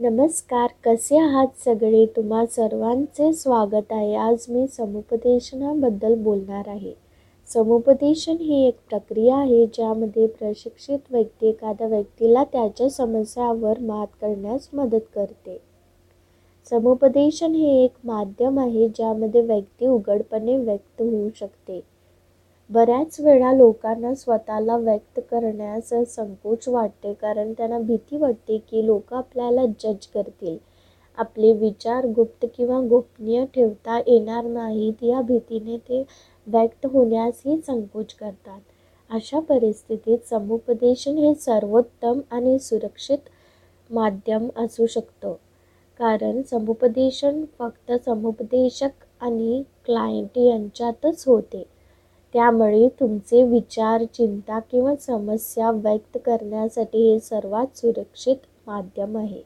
नमस्कार कसे आहात सगळे? तुम्हा सर्वांचे स्वागत आहे. आज मी समुपदेशनाबद्दल बोलणार आहे. समुपदेशन ही एक प्रक्रिया आहे ज्यामध्ये प्रशिक्षित व्यक्ती एखाद्या व्यक्तीला त्याच्या समस्यावर मात करण्यास मदत करते. समुपदेशन हे एक माध्यम आहे ज्यामध्ये व्यक्ती उघडपणे व्यक्त होऊ शकते. बऱ्याच वेळा लोकांना स्वतःला व्यक्त करण्यास संकोच वाटते कारण त्यांना भीती वाटते की लोक आपल्याला जज करतील. आपले विचार गुप्त किंवा गोपनीय ठेवता येणार नाहीत या भीतीने ते व्यक्त होण्यासही संकोच करतात. अशा परिस्थितीत समुपदेशन हे सर्वोत्तम आणि सुरक्षित माध्यम असू शकतं. कारण समुपदेशन फक्त समुपदेशक आणि क्लायंट यांच्यातच होते. त्यामुळे तुमचे विचार चिंता किंवा समस्या व्यक्त करण्यासाठी हे सर्वात सुरक्षित माध्यम आहे.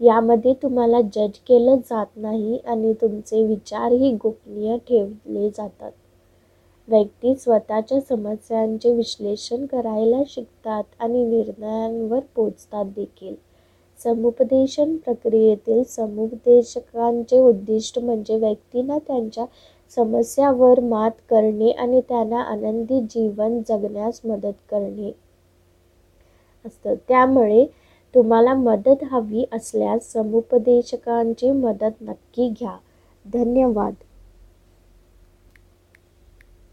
यामध्ये तुम्हाला जज केलं जात नाही आणि तुमचे विचारही गोपनीय ठेवले जातात. व्यक्ती स्वतःच्या समस्यांचे विश्लेषण करायला शिकतात आणि निर्णयांवर पोचतात देखील. समुपदेशन प्रक्रियेतील समुपदेशकांचे उद्दिष्ट म्हणजे व्यक्तींना त्यांच्या समस्यावर मात करणे आणि त्यांना आनंदी जीवन जगण्यास मदत करणे असतं. त्यामुळे तुम्हाला मदत हवी असल्यास समुपदेशकांची मदत नक्की घ्या. धन्यवाद.